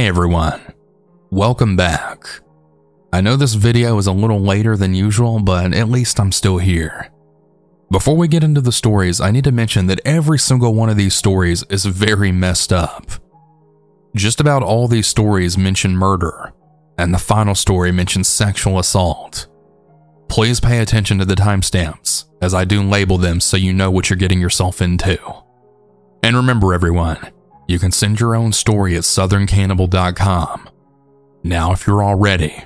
Hey everyone, welcome back. I know this video is a little later than usual, but at least I'm still here. Before we get into the stories, I need to mention that every single one of these stories is very messed up. Just about all these stories mention murder, and the final story mentions sexual assault. Please pay attention to the timestamps, as I do label them so you know what you're getting yourself into. And remember, everyone, you can send your own story at southerncannibal.com. Now, if you're all ready,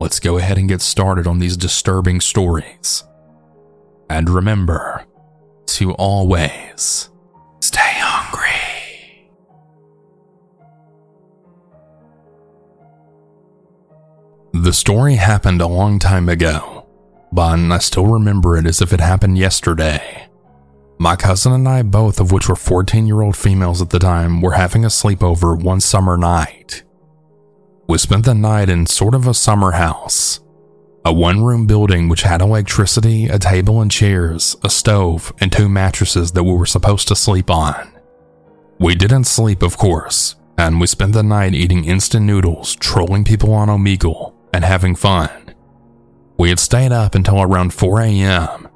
let's go ahead and get started on these disturbing stories. And remember to always stay hungry. The story happened a long time ago, but I still remember it as if it happened yesterday. My cousin and I, both of which were 14 year old females at the time, were having a sleepover one summer night. We spent the night in sort of a summer house, a one room building which had electricity, a table and chairs, a stove, and two mattresses that we were supposed to sleep on. We didn't sleep, of course, and we spent the night eating instant noodles, trolling people on Omegle, and having fun. We had stayed up until around 4 a.m.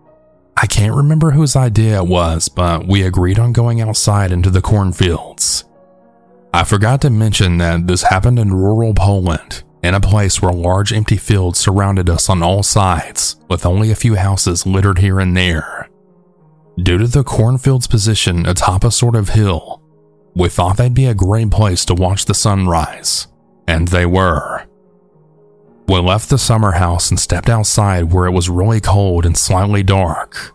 I can't remember whose idea it was, but we agreed on going outside into the cornfields. I forgot to mention that this happened in rural Poland, in a place where large empty fields surrounded us on all sides, with only a few houses littered here and there. Due to the cornfield's position atop a sort of hill, we thought they'd be a great place to watch the sunrise, and they were. We left the summer house and stepped outside where it was really cold and slightly dark.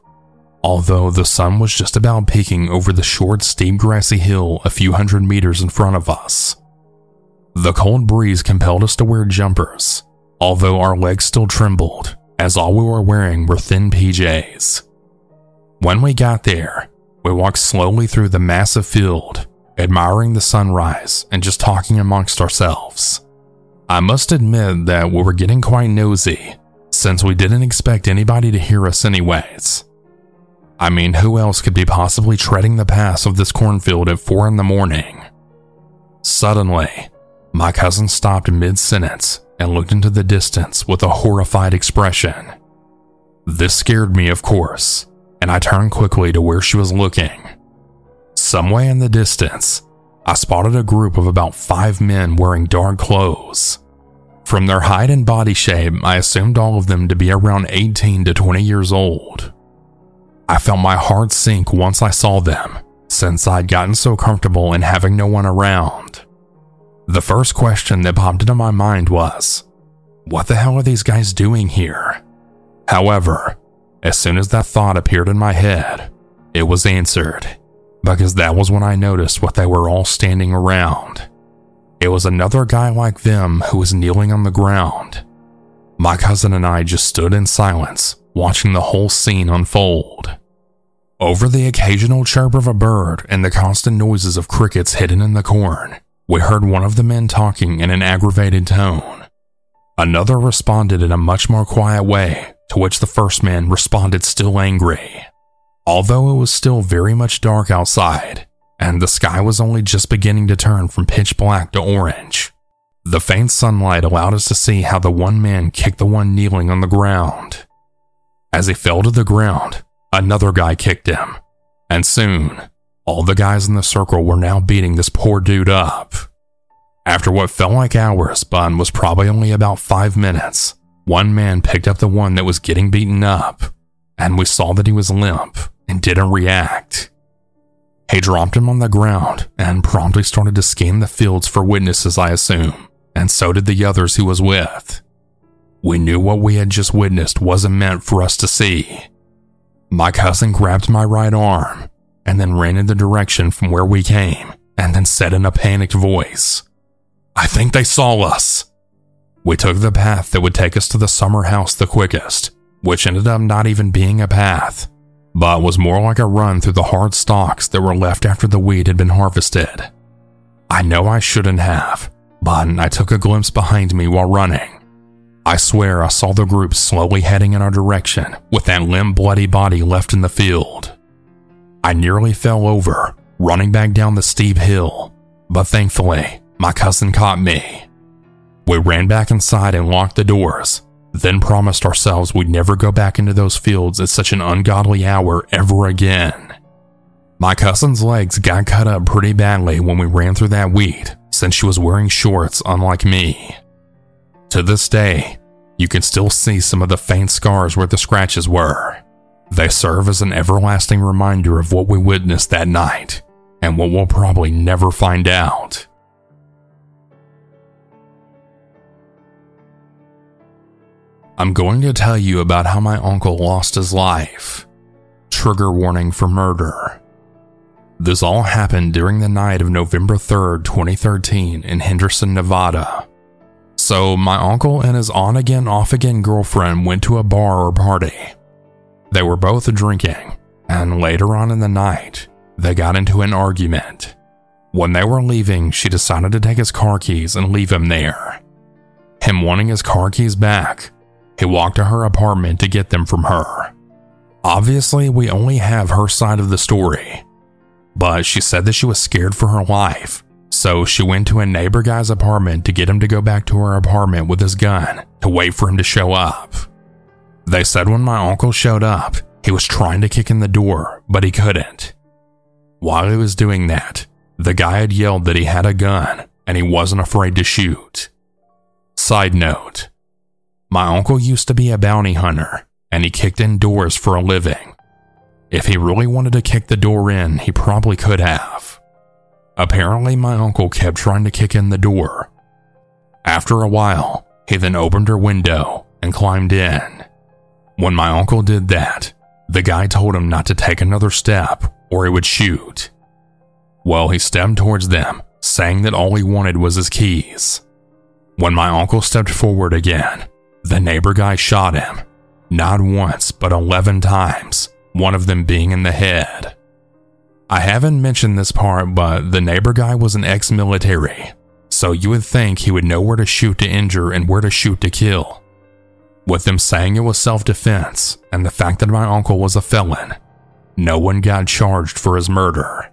Although the sun was just about peeking over the short, steep, grassy hill a few hundred meters in front of us. The cold breeze compelled us to wear jumpers, although our legs still trembled, as all we were wearing were thin PJs. When we got there, we walked slowly through the massive field, admiring the sunrise and just talking amongst ourselves. I must admit that we were getting quite nosy, since we didn't expect anybody to hear us, anyways. I mean, who else could be possibly treading the paths of this cornfield at 4 in the morning? Suddenly, my cousin stopped mid sentence and looked into the distance with a horrified expression. This scared me, of course, and I turned quickly to where she was looking. Somewhere in the distance, I spotted a group of about five men wearing dark clothes. From their height and body shape, I assumed all of them to be around 18 to 20 years old. I felt my heart sink once I saw them, since I'd gotten so comfortable in having no one around. The first question that popped into my mind was, What the hell are these guys doing here? However, as soon as that thought appeared in my head, it was answered, because that was when I noticed what they were all standing around. It was another guy like them who was kneeling on the ground. My cousin and I just stood in silence, watching the whole scene unfold. Over the occasional chirp of a bird and the constant noises of crickets hidden in the corn, we heard one of the men talking in an aggravated tone. Another responded in a much more quiet way, to which the first man responded still angry. Although it was still very much dark outside, and the sky was only just beginning to turn from pitch black to orange, the faint sunlight allowed us to see how the one man kicked the one kneeling on the ground. As he fell to the ground, another guy kicked him, and soon, all the guys in the circle were now beating this poor dude up. After what felt like hours, but was probably only about five minutes, one man picked up the one that was getting beaten up, and we saw that he was limp and didn't react. He dropped him on the ground and promptly started to scan the fields for witnesses, I assume, and so did the others he was with. We knew what we had just witnessed wasn't meant for us to see. My cousin grabbed my right arm and then ran in the direction from where we came and then said in a panicked voice, I think they saw us. We took the path that would take us to the summer house the quickest, which ended up not even being a path, but was more like a run through the hard stalks that were left after the weed had been harvested. I know I shouldn't have, but I took a glimpse behind me while running. I swear I saw the group slowly heading in our direction with that limp, bloody body left in the field. I nearly fell over, running back down the steep hill, but thankfully, my cousin caught me. We ran back inside and locked the doors, then promised ourselves we'd never go back into those fields at such an ungodly hour ever again. My cousin's legs got cut up pretty badly when we ran through that weed, since she was wearing shorts, unlike me. To this day, you can still see some of the faint scars where the scratches were. They serve as an everlasting reminder of what we witnessed that night and what we'll probably never find out. I'm going to tell you about how my uncle lost his life. Trigger warning for murder. This all happened during the night of November 3rd, 2013, in Henderson, Nevada. So, my uncle and his on again, off again girlfriend went to a bar or party. They were both drinking, and later on in the night, they got into an argument. When they were leaving, she decided to take his car keys and leave him there. Him wanting his car keys back, he walked to her apartment to get them from her. Obviously, we only have her side of the story, but she said that she was scared for her life, so she went to a neighbor guy's apartment to get him to go back to her apartment with his gun to wait for him to show up. They said when my uncle showed up, he was trying to kick in the door, but he couldn't. While he was doing that, the guy had yelled that he had a gun and he wasn't afraid to shoot. Side note My uncle used to be a bounty hunter and he kicked in doors for a living. If he really wanted to kick the door in, he probably could have. Apparently, my uncle kept trying to kick in the door. After a while, he then opened her window and climbed in. When my uncle did that, the guy told him not to take another step or he would shoot. Well, he stepped towards them, saying that all he wanted was his keys. When my uncle stepped forward again, the neighbor guy shot him, not once, but 11 times, one of them being in the head. I haven't mentioned this part, but the neighbor guy was an ex military, so you would think he would know where to shoot to injure and where to shoot to kill. With them saying it was self defense and the fact that my uncle was a felon, no one got charged for his murder.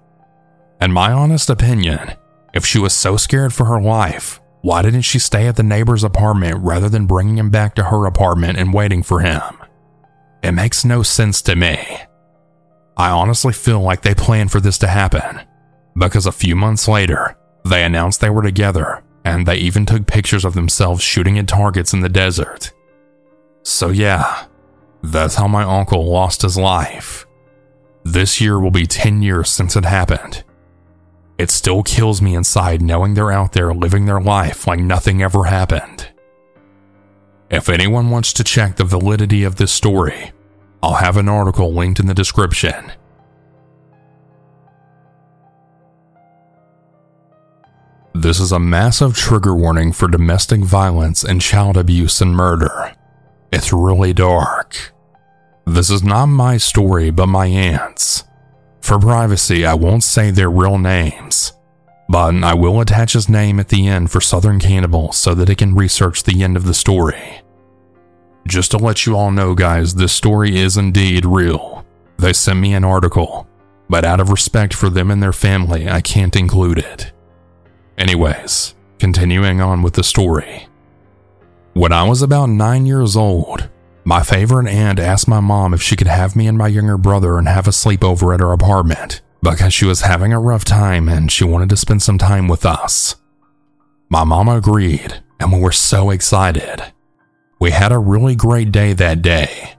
In my honest opinion, if she was so scared for her life, why didn't she stay at the neighbor's apartment rather than bringing him back to her apartment and waiting for him? It makes no sense to me. I honestly feel like they planned for this to happen, because a few months later, they announced they were together and they even took pictures of themselves shooting at targets in the desert. So, yeah, that's how my uncle lost his life. This year will be 10 years since it happened. It still kills me inside knowing they're out there living their life like nothing ever happened. If anyone wants to check the validity of this story, I'll have an article linked in the description. This is a massive trigger warning for domestic violence and child abuse and murder. It's really dark. This is not my story, but my aunt's. For privacy, I won't say their real names, but I will attach his name at the end for Southern Cannibal so that it can research the end of the story. Just to let you all know, guys, this story is indeed real. They sent me an article, but out of respect for them and their family, I can't include it. Anyways, continuing on with the story. When I was about nine years old, my favorite aunt asked my mom if she could have me and my younger brother and have a sleepover at her apartment because she was having a rough time and she wanted to spend some time with us. My mom agreed, and we were so excited. We had a really great day that day.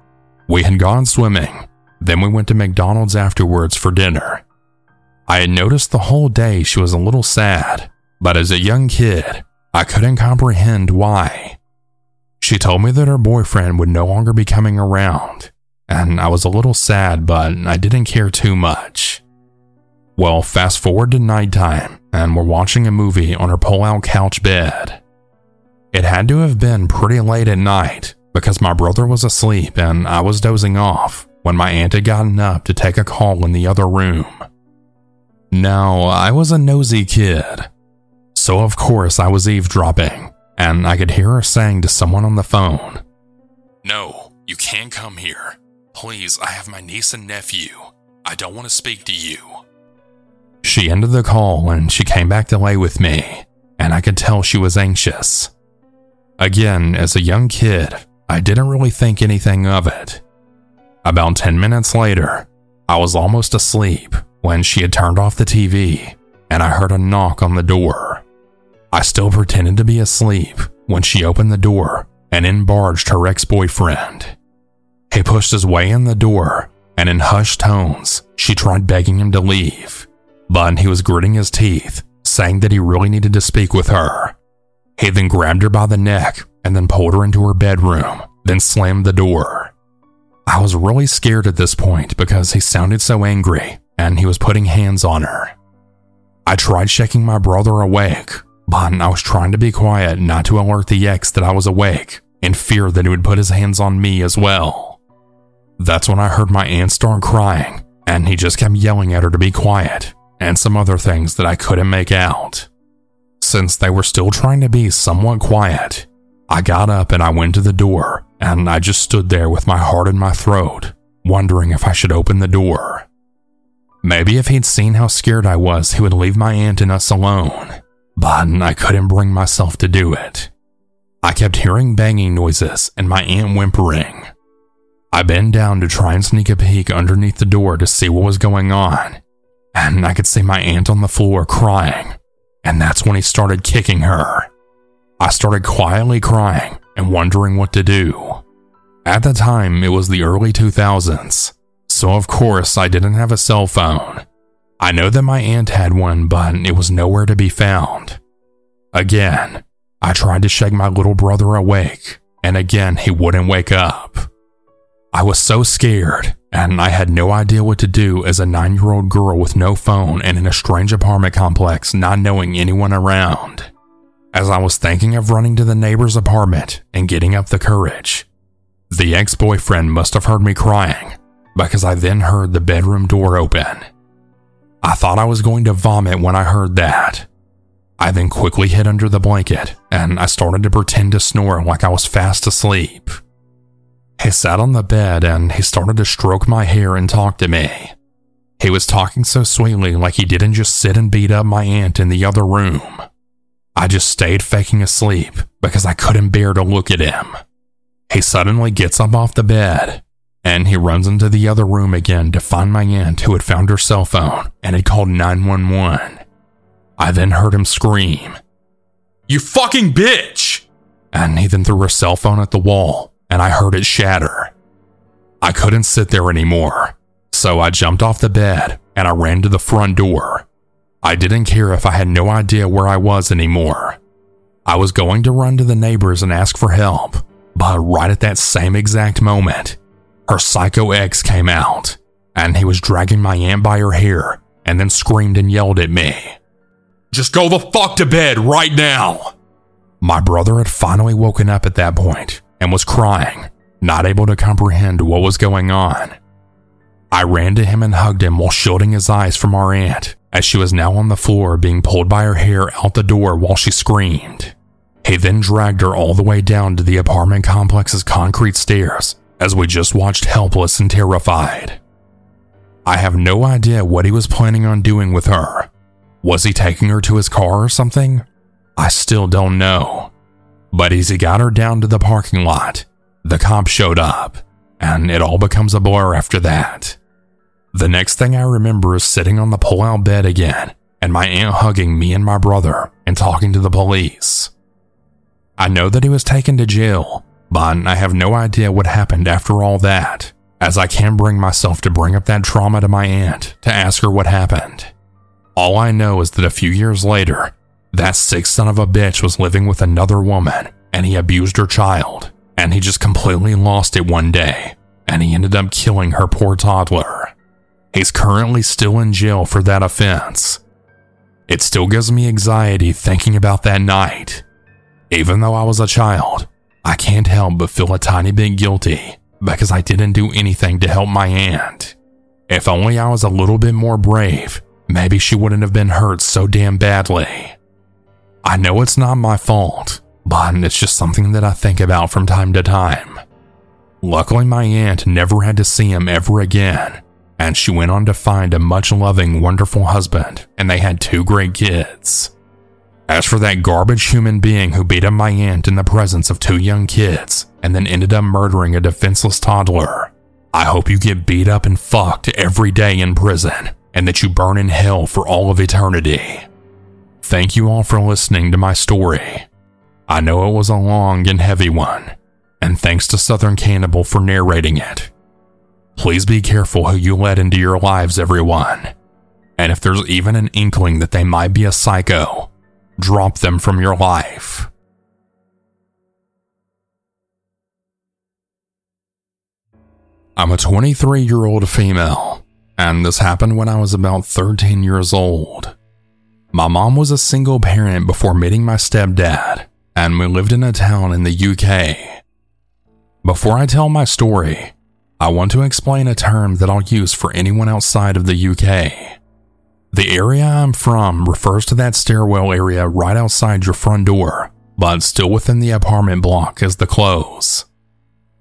We had gone swimming, then we went to McDonald's afterwards for dinner. I had noticed the whole day she was a little sad, but as a young kid, I couldn't comprehend why. She told me that her boyfriend would no longer be coming around, and I was a little sad, but I didn't care too much. Well, fast forward to nighttime, and we're watching a movie on her pull out couch bed. It had to have been pretty late at night because my brother was asleep and I was dozing off when my aunt had gotten up to take a call in the other room. Now, I was a nosy kid, so of course I was eavesdropping and I could hear her saying to someone on the phone, No, you can't come here. Please, I have my niece and nephew. I don't want to speak to you. She ended the call and she came back to lay with me, and I could tell she was anxious. Again, as a young kid, I didn't really think anything of it. About 10 minutes later, I was almost asleep when she had turned off the TV and I heard a knock on the door. I still pretended to be asleep when she opened the door and in barged her ex boyfriend. He pushed his way in the door, and in hushed tones, she tried begging him to leave. But he was gritting his teeth, saying that he really needed to speak with her. He then grabbed her by the neck and then pulled her into her bedroom, then slammed the door. I was really scared at this point because he sounded so angry and he was putting hands on her. I tried shaking my brother awake, but I was trying to be quiet not to alert the ex that I was awake in fear that he would put his hands on me as well. That's when I heard my aunt start crying, and he just kept yelling at her to be quiet and some other things that I couldn't make out. Since they were still trying to be somewhat quiet, I got up and I went to the door, and I just stood there with my heart in my throat, wondering if I should open the door. Maybe if he'd seen how scared I was, he would leave my aunt and us alone, but I couldn't bring myself to do it. I kept hearing banging noises and my aunt whimpering. I bent down to try and sneak a peek underneath the door to see what was going on, and I could see my aunt on the floor crying, and that's when he started kicking her. I started quietly crying and wondering what to do. At the time, it was the early 2000s, so of course I didn't have a cell phone. I know that my aunt had one, but it was nowhere to be found. Again, I tried to shake my little brother awake, and again he wouldn't wake up. I was so scared, and I had no idea what to do as a nine year old girl with no phone and in a strange apartment complex, not knowing anyone around. As I was thinking of running to the neighbor's apartment and getting up the courage, the ex boyfriend must have heard me crying because I then heard the bedroom door open. I thought I was going to vomit when I heard that. I then quickly hid under the blanket and I started to pretend to snore like I was fast asleep. He sat on the bed and he started to stroke my hair and talk to me. He was talking so sweetly like he didn't just sit and beat up my aunt in the other room. I just stayed faking asleep because I couldn't bear to look at him. He suddenly gets up off the bed and he runs into the other room again to find my aunt who had found her cell phone and had called 911. I then heard him scream, You fucking bitch! And he then threw her cell phone at the wall and I heard it shatter. I couldn't sit there anymore, so I jumped off the bed and I ran to the front door. I didn't care if I had no idea where I was anymore. I was going to run to the neighbors and ask for help, but right at that same exact moment, her psycho ex came out, and he was dragging my aunt by her hair and then screamed and yelled at me. Just go the fuck to bed right now! My brother had finally woken up at that point and was crying, not able to comprehend what was going on. I ran to him and hugged him while shielding his eyes from our aunt, as she was now on the floor being pulled by her hair out the door while she screamed. He then dragged her all the way down to the apartment complex's concrete stairs as we just watched helpless and terrified. I have no idea what he was planning on doing with her. Was he taking her to his car or something? I still don't know. But as he got her down to the parking lot, the cop showed up, and it all becomes a blur after that. The next thing I remember is sitting on the pull-out bed again, and my aunt hugging me and my brother and talking to the police. I know that he was taken to jail, but I have no idea what happened after all that, as I can't bring myself to bring up that trauma to my aunt to ask her what happened. All I know is that a few years later, that sick son of a bitch was living with another woman and he abused her child, and he just completely lost it one day, and he ended up killing her poor toddler. He's currently still in jail for that offense. It still gives me anxiety thinking about that night. Even though I was a child, I can't help but feel a tiny bit guilty because I didn't do anything to help my aunt. If only I was a little bit more brave, maybe she wouldn't have been hurt so damn badly. I know it's not my fault, but it's just something that I think about from time to time. Luckily, my aunt never had to see him ever again, and she went on to find a much loving, wonderful husband, and they had two great kids. As for that garbage human being who beat up my aunt in the presence of two young kids and then ended up murdering a defenseless toddler, I hope you get beat up and fucked every day in prison and that you burn in hell for all of eternity. Thank you all for listening to my story. I know it was a long and heavy one, and thanks to Southern Cannibal for narrating it. Please be careful who you let into your lives, everyone. And if there's even an inkling that they might be a psycho, drop them from your life. I'm a 23 year old female, and this happened when I was about 13 years old. My mom was a single parent before meeting my stepdad, and we lived in a town in the UK. Before I tell my story, I want to explain a term that I'll use for anyone outside of the UK. The area I'm from refers to that stairwell area right outside your front door, but still within the apartment block as the close.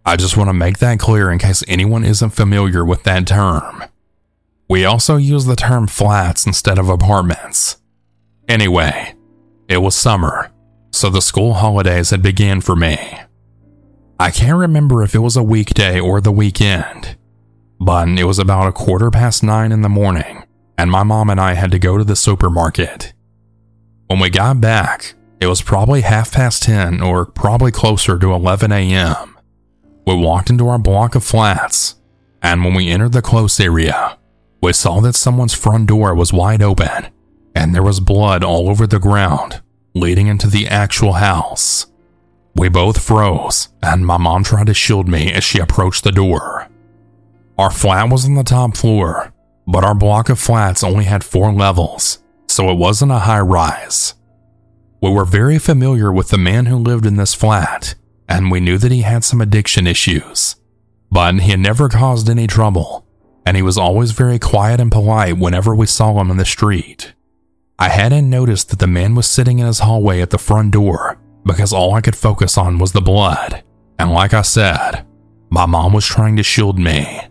I just want to make that clear in case anyone isn't familiar with that term. We also use the term flats instead of apartments. Anyway, it was summer, so the school holidays had begun for me. I can't remember if it was a weekday or the weekend, but it was about a quarter past nine in the morning, and my mom and I had to go to the supermarket. When we got back, it was probably half past 10 or probably closer to 11 a.m. We walked into our block of flats, and when we entered the close area, we saw that someone's front door was wide open and there was blood all over the ground leading into the actual house. We both froze, and my mom tried to shield me as she approached the door. Our flat was on the top floor, but our block of flats only had four levels, so it wasn't a high rise. We were very familiar with the man who lived in this flat, and we knew that he had some addiction issues. But he had never caused any trouble, and he was always very quiet and polite whenever we saw him in the street. I hadn't noticed that the man was sitting in his hallway at the front door because all I could focus on was the blood. And like I said, my mom was trying to shield me.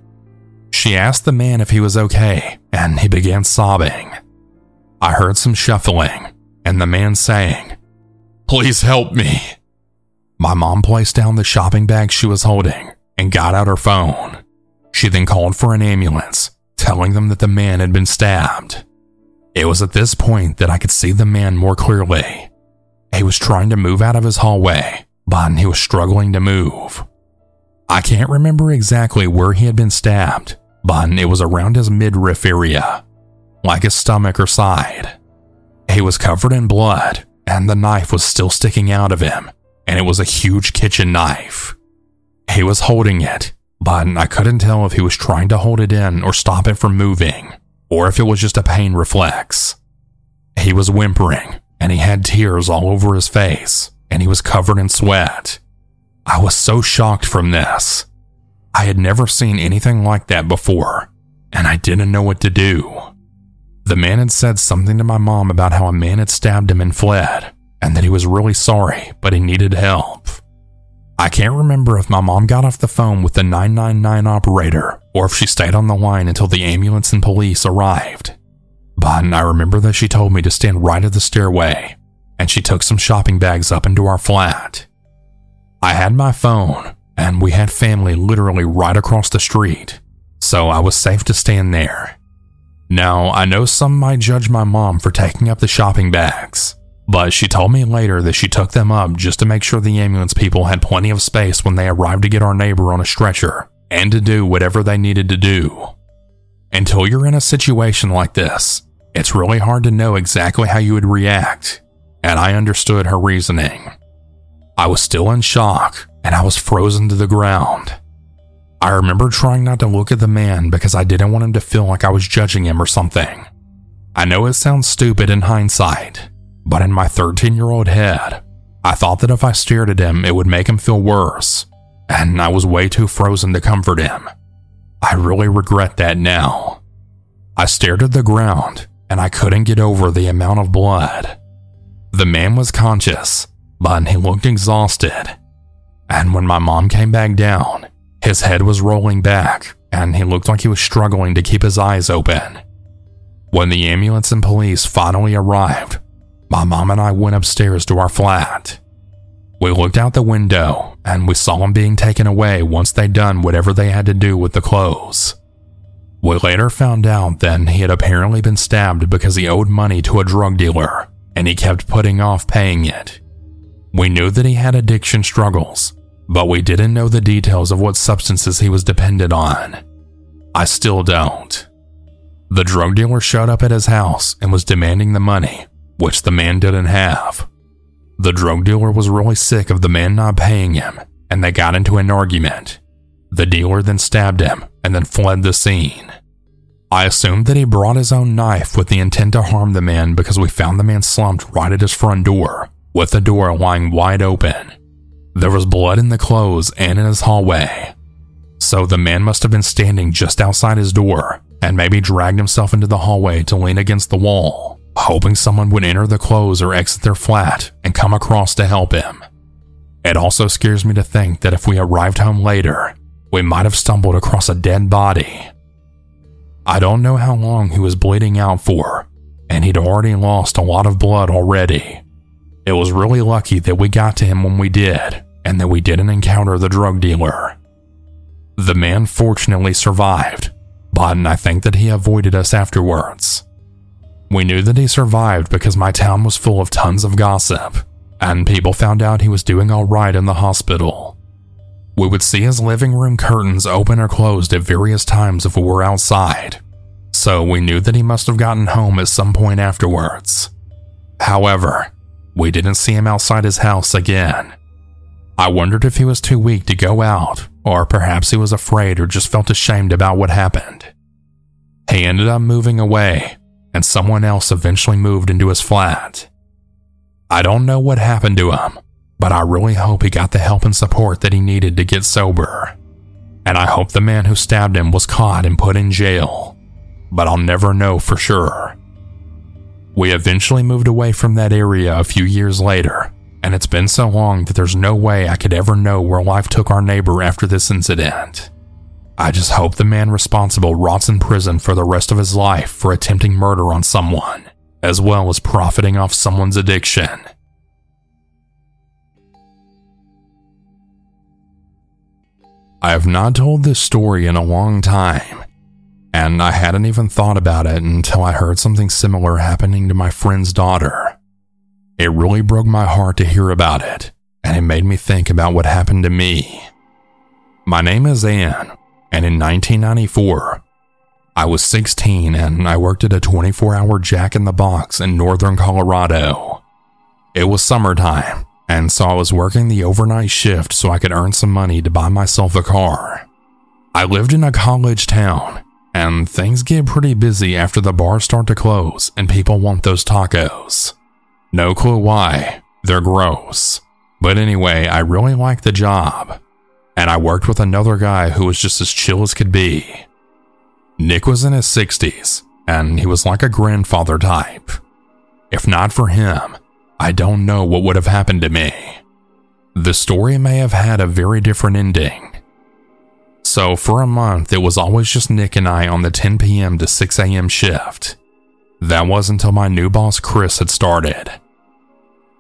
She asked the man if he was okay, and he began sobbing. I heard some shuffling, and the man saying, Please help me. My mom placed down the shopping bag she was holding and got out her phone. She then called for an ambulance, telling them that the man had been stabbed. It was at this point that I could see the man more clearly. He was trying to move out of his hallway, but he was struggling to move. I can't remember exactly where he had been stabbed, it was around his midriff area, like his stomach or side. He was covered in blood, and the knife was still sticking out of him, and it was a huge kitchen knife. He was holding it, but I couldn't tell if he was trying to hold it in or stop it from moving, or if it was just a pain reflex. He was whimpering, and he had tears all over his face, and he was covered in sweat. I was so shocked from this. I had never seen anything like that before, and I didn't know what to do. The man had said something to my mom about how a man had stabbed him and fled, and that he was really sorry, but he needed help. I can't remember if my mom got off the phone with the 999 operator or if she stayed on the line until the ambulance and police arrived. But I remember that she told me to stand right at the stairway, and she took some shopping bags up into our flat. I had my phone, and we had family literally right across the street, so I was safe to stand there. Now, I know some might judge my mom for taking up the shopping bags, but she told me later that she took them up just to make sure the ambulance people had plenty of space when they arrived to get our neighbor on a stretcher and to do whatever they needed to do. Until you're in a situation like this, it's really hard to know exactly how you would react, and I understood her reasoning. I was still in shock, and I was frozen to the ground. I remember trying not to look at the man because I didn't want him to feel like I was judging him or something. I know it sounds stupid in hindsight, but in my 13 year old head, I thought that if I stared at him, it would make him feel worse, and I was way too frozen to comfort him. I really regret that now. I stared at the ground and I couldn't get over the amount of blood. The man was conscious, but he looked exhausted. And when my mom came back down, his head was rolling back and he looked like he was struggling to keep his eyes open. When the ambulance and police finally arrived, my mom and I went upstairs to our flat. We looked out the window and we saw him being taken away once they'd done whatever they had to do with the close. We later found out that he had apparently been stabbed because he owed money to a drug dealer and he kept putting off paying it. We knew that he had addiction struggles, but we didn't know the details of what substances he was dependent on. I still don't. The drug dealer showed up at his house and was demanding the money, which the man didn't have. The drug dealer was really sick of the man not paying him, and they got into an argument. The dealer then stabbed him and then fled the scene. I assumed that he brought his own knife with the intent to harm the man because we found the man slumped right at his front door, with the door lying wide open. There was blood in the close and in his hallway. So the man must have been standing just outside his door and maybe dragged himself into the hallway to lean against the wall, hoping someone would enter the close or exit their flat and come across to help him. It also scares me to think that if we arrived home later, we might have stumbled across a dead body. I don't know how long he was bleeding out for, and he'd already lost a lot of blood already. It was really lucky that we got to him when we did, and that we didn't encounter the drug dealer. The man fortunately survived, but I think that he avoided us afterwards. We knew that he survived because my town was full of tons of gossip, and people found out he was doing alright in the hospital. We would see his living room curtains open or closed at various times if we were outside, so we knew that he must have gotten home at some point afterwards. However, we didn't see him outside his house again. I wondered if he was too weak to go out, or perhaps he was afraid or just felt ashamed about what happened. He ended up moving away, and someone else eventually moved into his flat. I don't know what happened to him, but I really hope he got the help and support that he needed to get sober. And I hope the man who stabbed him was caught and put in jail, but I'll never know for sure. We eventually moved away from that area a few years later, and it's been so long that there's no way I could ever know where life took our neighbor after this incident. I just hope the man responsible rots in prison for the rest of his life for attempting murder on someone, as well as profiting off someone's addiction. I have not told this story in a long time, and I hadn't even thought about it until I heard something similar happening to my friend's daughter. It really broke my heart to hear about it, and it made me think about what happened to me. My name is Anne, and in 1994, I was 16 and I worked at a 24 hour Jack in the Box in northern Colorado. It was summertime, and so I was working the overnight shift so I could earn some money to buy myself a car. I lived in a college town, and things get pretty busy after the bars start to close and people want those tacos. No clue why, they're gross. But anyway, I really liked the job, and I worked with another guy who was just as chill as could be. Nick was in his 60s, and he was like a grandfather type. If not for him, I don't know what would have happened to me. The story may have had a very different ending. So, for a month, it was always just Nick and I on the 10 p.m. to 6 a.m. shift. That was until my new boss, Chris, had started.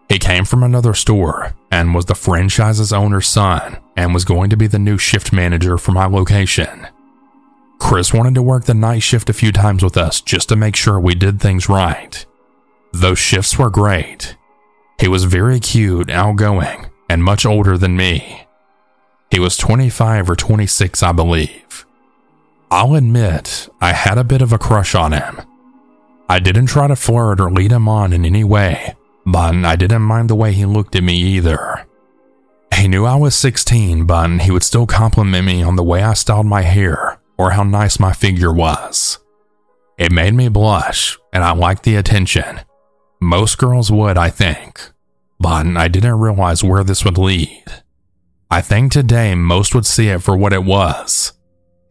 He came from another store and was the franchise's owner's son and was going to be the new shift manager for my location. Chris wanted to work the night shift a few times with us just to make sure we did things right. Those shifts were great, he was very cute, outgoing, and much older than me. He was 25 or 26, I believe. I'll admit, I had a bit of a crush on him. I didn't try to flirt or lead him on in any way, but I didn't mind the way he looked at me either. He knew I was 16, but he would still compliment me on the way I styled my hair or how nice my figure was. It made me blush, and I liked the attention, most girls would, I think, but I didn't realize where this would lead. I think today most would see it for what it was.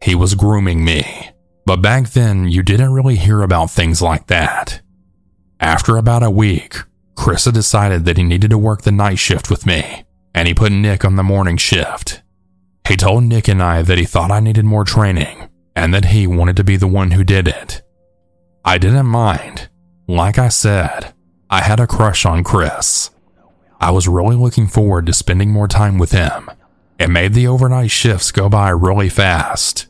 He was grooming me, but back then you didn't really hear about things like that. After about a week, Chris decided that he needed to work the night shift with me, and he put Nick on the morning shift. He told Nick and I that he thought I needed more training, and that he wanted to be the one who did it. I didn't mind. Like I said, I had a crush on Chris. I was really looking forward to spending more time with him. It made the overnight shifts go by really fast.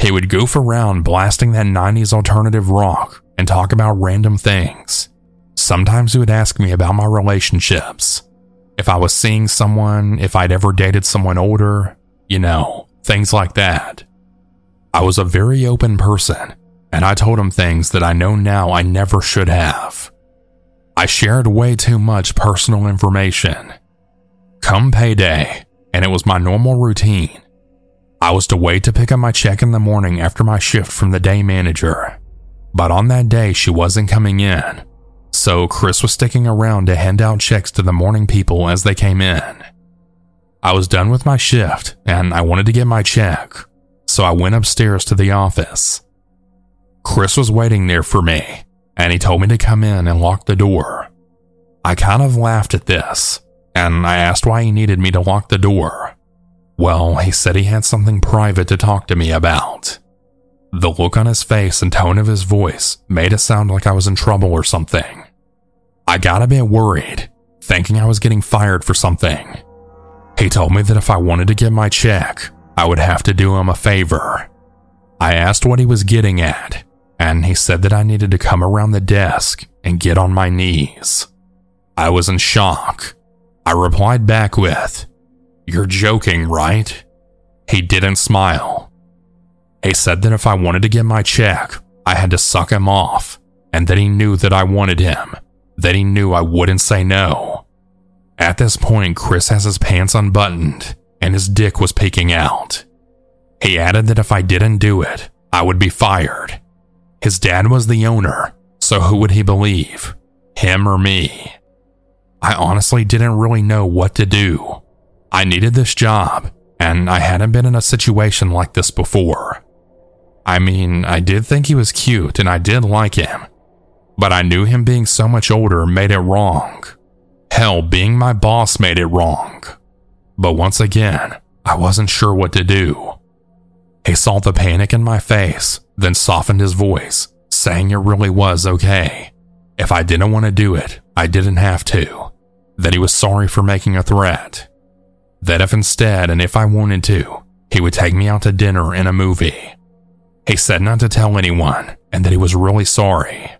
He would goof around blasting that 90s alternative rock and talk about random things. Sometimes he would ask me about my relationships. If I was seeing someone, if I'd ever dated someone older, you know, things like that. I was a very open person, and I told him things that I know now I never should have. I shared way too much personal information. Come payday, and it was my normal routine. I was to wait to pick up my check in the morning after my shift from the day manager. But on that day, she wasn't coming in, so Chris was sticking around to hand out checks to the morning people as they came in. I was done with my shift and I wanted to get my check, so I went upstairs to the office. Chris was waiting there for me, and he told me to come in and lock the door. I kind of laughed at this, and I asked why he needed me to lock the door. Well, he said he had something private to talk to me about. The look on his face and tone of his voice made it sound like I was in trouble or something. I got a bit worried, thinking I was getting fired for something. He told me that if I wanted to get my check, I would have to do him a favor. I asked what he was getting at, and he said that I needed to come around the desk and get on my knees. I was in shock. I replied back with, You're joking, right? He didn't smile. He said that if I wanted to get my check, I had to suck him off, and that he knew that I wanted him, that he knew I wouldn't say no. At this point, Chris has his pants unbuttoned and his dick was peeking out. He added that if I didn't do it, I would be fired. His dad was the owner, so who would he believe? Him or me? I honestly didn't really know what to do. I needed this job, and I hadn't been in a situation like this before. I mean, I did think he was cute and I did like him, but I knew him being so much older made it wrong. Hell, being my boss made it wrong. But once again, I wasn't sure what to do. He saw the panic in my face, then softened his voice, saying it really was okay. If I didn't want to do it, I didn't have to. That he was sorry for making a threat. That if instead, and if I wanted to, he would take me out to dinner and a movie. He said not to tell anyone and that he was really sorry.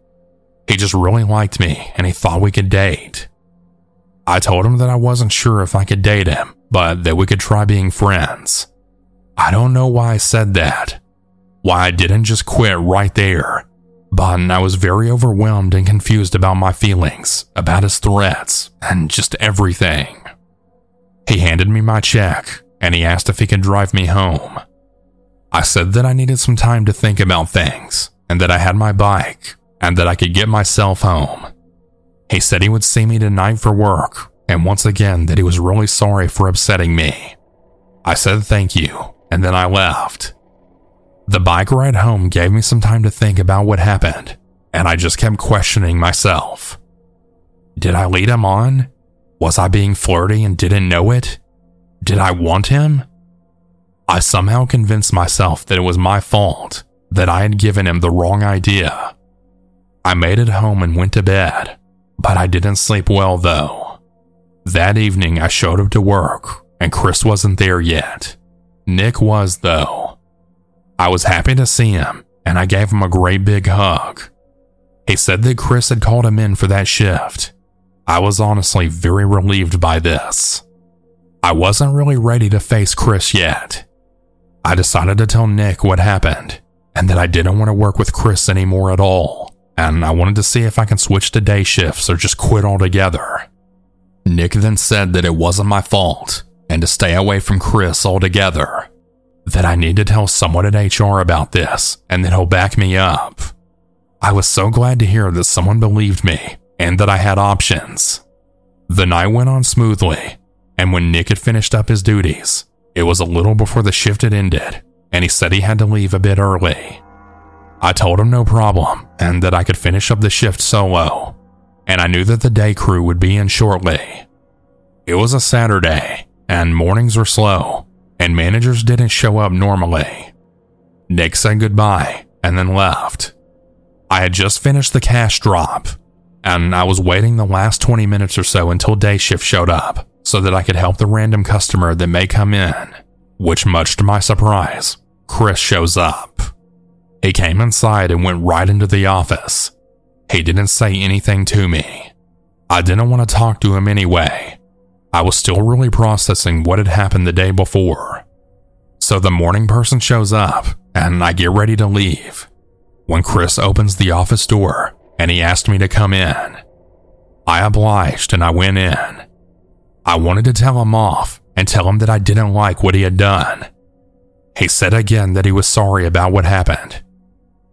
He just really liked me and he thought we could date. I told him that I wasn't sure if I could date him, but that we could try being friends. I don't know why I said that, why I didn't just quit right there, but I was very overwhelmed and confused about my feelings, about his threats, and just everything. He handed me my check and he asked if he could drive me home. I said that I needed some time to think about things and that I had my bike and that I could get myself home. He said he would see me tonight for work and once again that he was really sorry for upsetting me. I said thank you and then I left. The bike ride home gave me some time to think about what happened and I just kept questioning myself. Did I lead him on? Was I being flirty and didn't know it? Did I want him? I somehow convinced myself that it was my fault, that I had given him the wrong idea. I made it home and went to bed, but I didn't sleep well though. That evening I showed up to work, and Chris wasn't there yet. Nick was though. I was happy to see him, and I gave him a great big hug. He said that Chris had called him in for that shift. I was honestly very relieved by this. I wasn't really ready to face Chris yet, I decided to tell Nick what happened and that I didn't want to work with Chris anymore at all, and I wanted to see if I can switch to day shifts or just quit altogether. Nick then said that it wasn't my fault and to stay away from Chris altogether. That I need to tell someone at HR about this and that he'll back me up. I was so glad to hear that someone believed me and that I had options. The night went on smoothly, and when Nick had finished up his duties, it was a little before the shift had ended, and he said he had to leave a bit early. I told him no problem and that I could finish up the shift solo, and I knew that the day crew would be in shortly. It was a Saturday, and mornings were slow, and managers didn't show up normally. Nick said goodbye and then left. I had just finished the cash drop, and I was waiting the last 20 minutes or so until day shift showed up so that I could help the random customer that may come in, which, much to my surprise, Chris shows up. He came inside and went right into the office. He didn't say anything to me. I didn't want to talk to him anyway. I was still really processing what had happened the day before. So the morning person shows up, and I get ready to leave. When Chris opens the office door, and he asked me to come in. I obliged and I went in. I wanted to tell him off and tell him that I didn't like what he had done. He said again that he was sorry about what happened.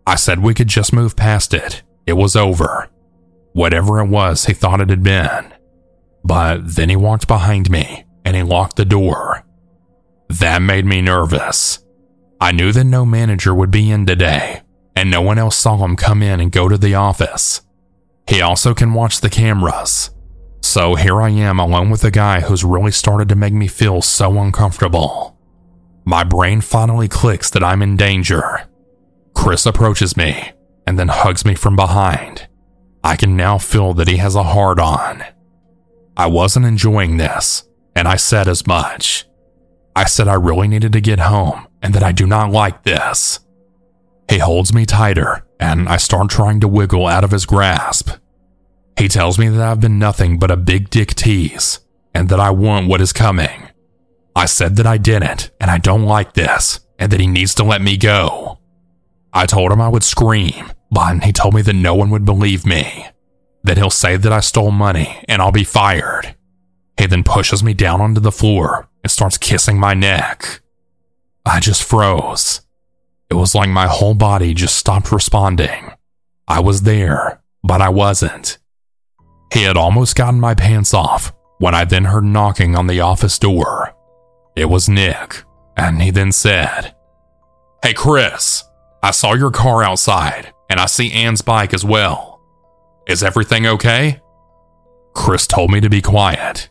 I said we could just move past it. It was over. Whatever it was he thought it had been. But then he walked behind me and he locked the door. That made me nervous. I knew that no manager would be in today, and no one else saw him come in and go to the office. He also can watch the cameras. So here I am alone with a guy who's really started to make me feel so uncomfortable. My brain finally clicks that I'm in danger. Chris approaches me and then hugs me from behind. I can now feel that he has a hard on. I wasn't enjoying this, and I said as much. I said I really needed to get home and that I do not like this. He holds me tighter, and I start trying to wiggle out of his grasp. He tells me that I've been nothing but a big dick tease, and that I want what is coming. I said that I didn't, and I don't like this, and that he needs to let me go. I told him I would scream, but he told me that no one would believe me, that he'll say that I stole money and I'll be fired. He then pushes me down onto the floor and starts kissing my neck. I just froze. It was like my whole body just stopped responding. I was there, but I wasn't. He had almost gotten my pants off when I then heard knocking on the office door. It was Nick, and he then said, Hey Chris, I saw your car outside, and I see Anne's bike as well. Is everything okay? Chris told me to be quiet.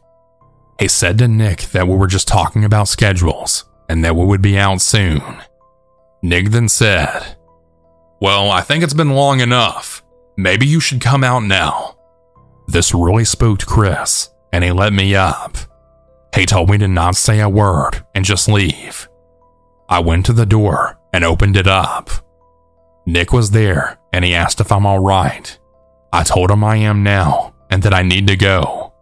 He said to Nick that we were just talking about schedules and that we would be out soon. Nick then said, Well, I think it's been long enough. Maybe you should come out now. This really spooked Chris, and he let me up. He told me to not say a word and just leave. I went to the door and opened it up. Nick was there and he asked if I'm alright. I told him I am now and that I need to go.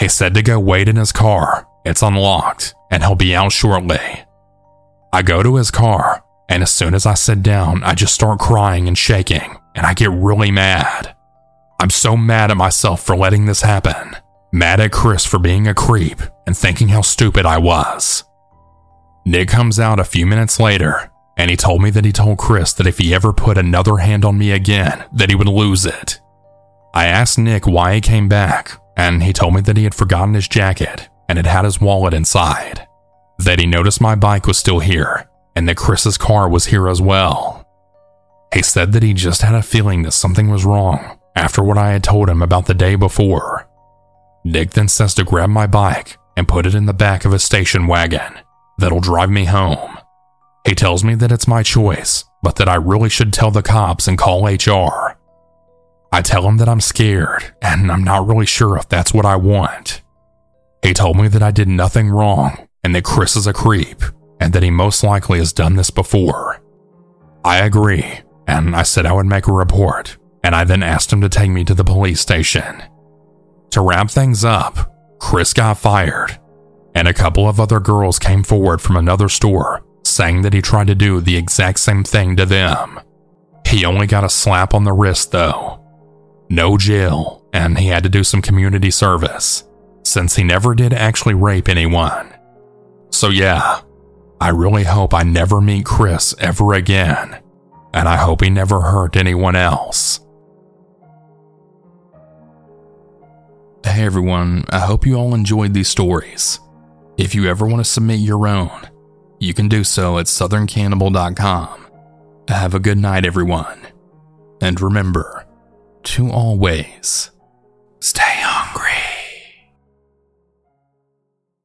He said to go wait in his car, it's unlocked, and he'll be out shortly. I go to his car and as soon as I sit down, I just start crying and shaking, and I get really mad. I'm so mad at myself for letting this happen. Mad at Chris for being a creep and thinking how stupid I was. Nick comes out a few minutes later, and he told me that he told Chris that if he ever put another hand on me again, that he would lose it. I asked Nick why he came back, and he told me that he had forgotten his jacket and had had his wallet inside. That he noticed my bike was still here and that Chris's car was here as well. He said that he just had a feeling that something was wrong after what I had told him about the day before. Nick then says to grab my bike and put it in the back of a station wagon that'll drive me home. He tells me that it's my choice, but that I really should tell the cops and call HR. I tell him that I'm scared and I'm not really sure if that's what I want. He told me that I did nothing wrong and that Chris is a creep and that he most likely has done this before. I agree, and I said I would make a report, and I then asked him to take me to the police station. To wrap things up, Chris got fired, and a couple of other girls came forward from another store saying that he tried to do the exact same thing to them. He only got a slap on the wrist though. No jail, and he had to do some community service, since he never did actually rape anyone. So, yeah, I really hope I never meet Chris ever again, and I hope he never hurt anyone else. Hey everyone, I hope you all enjoyed these stories. If you ever want to submit your own, you can do so at southerncannibal.com. Have a good night, everyone. And remember to always stay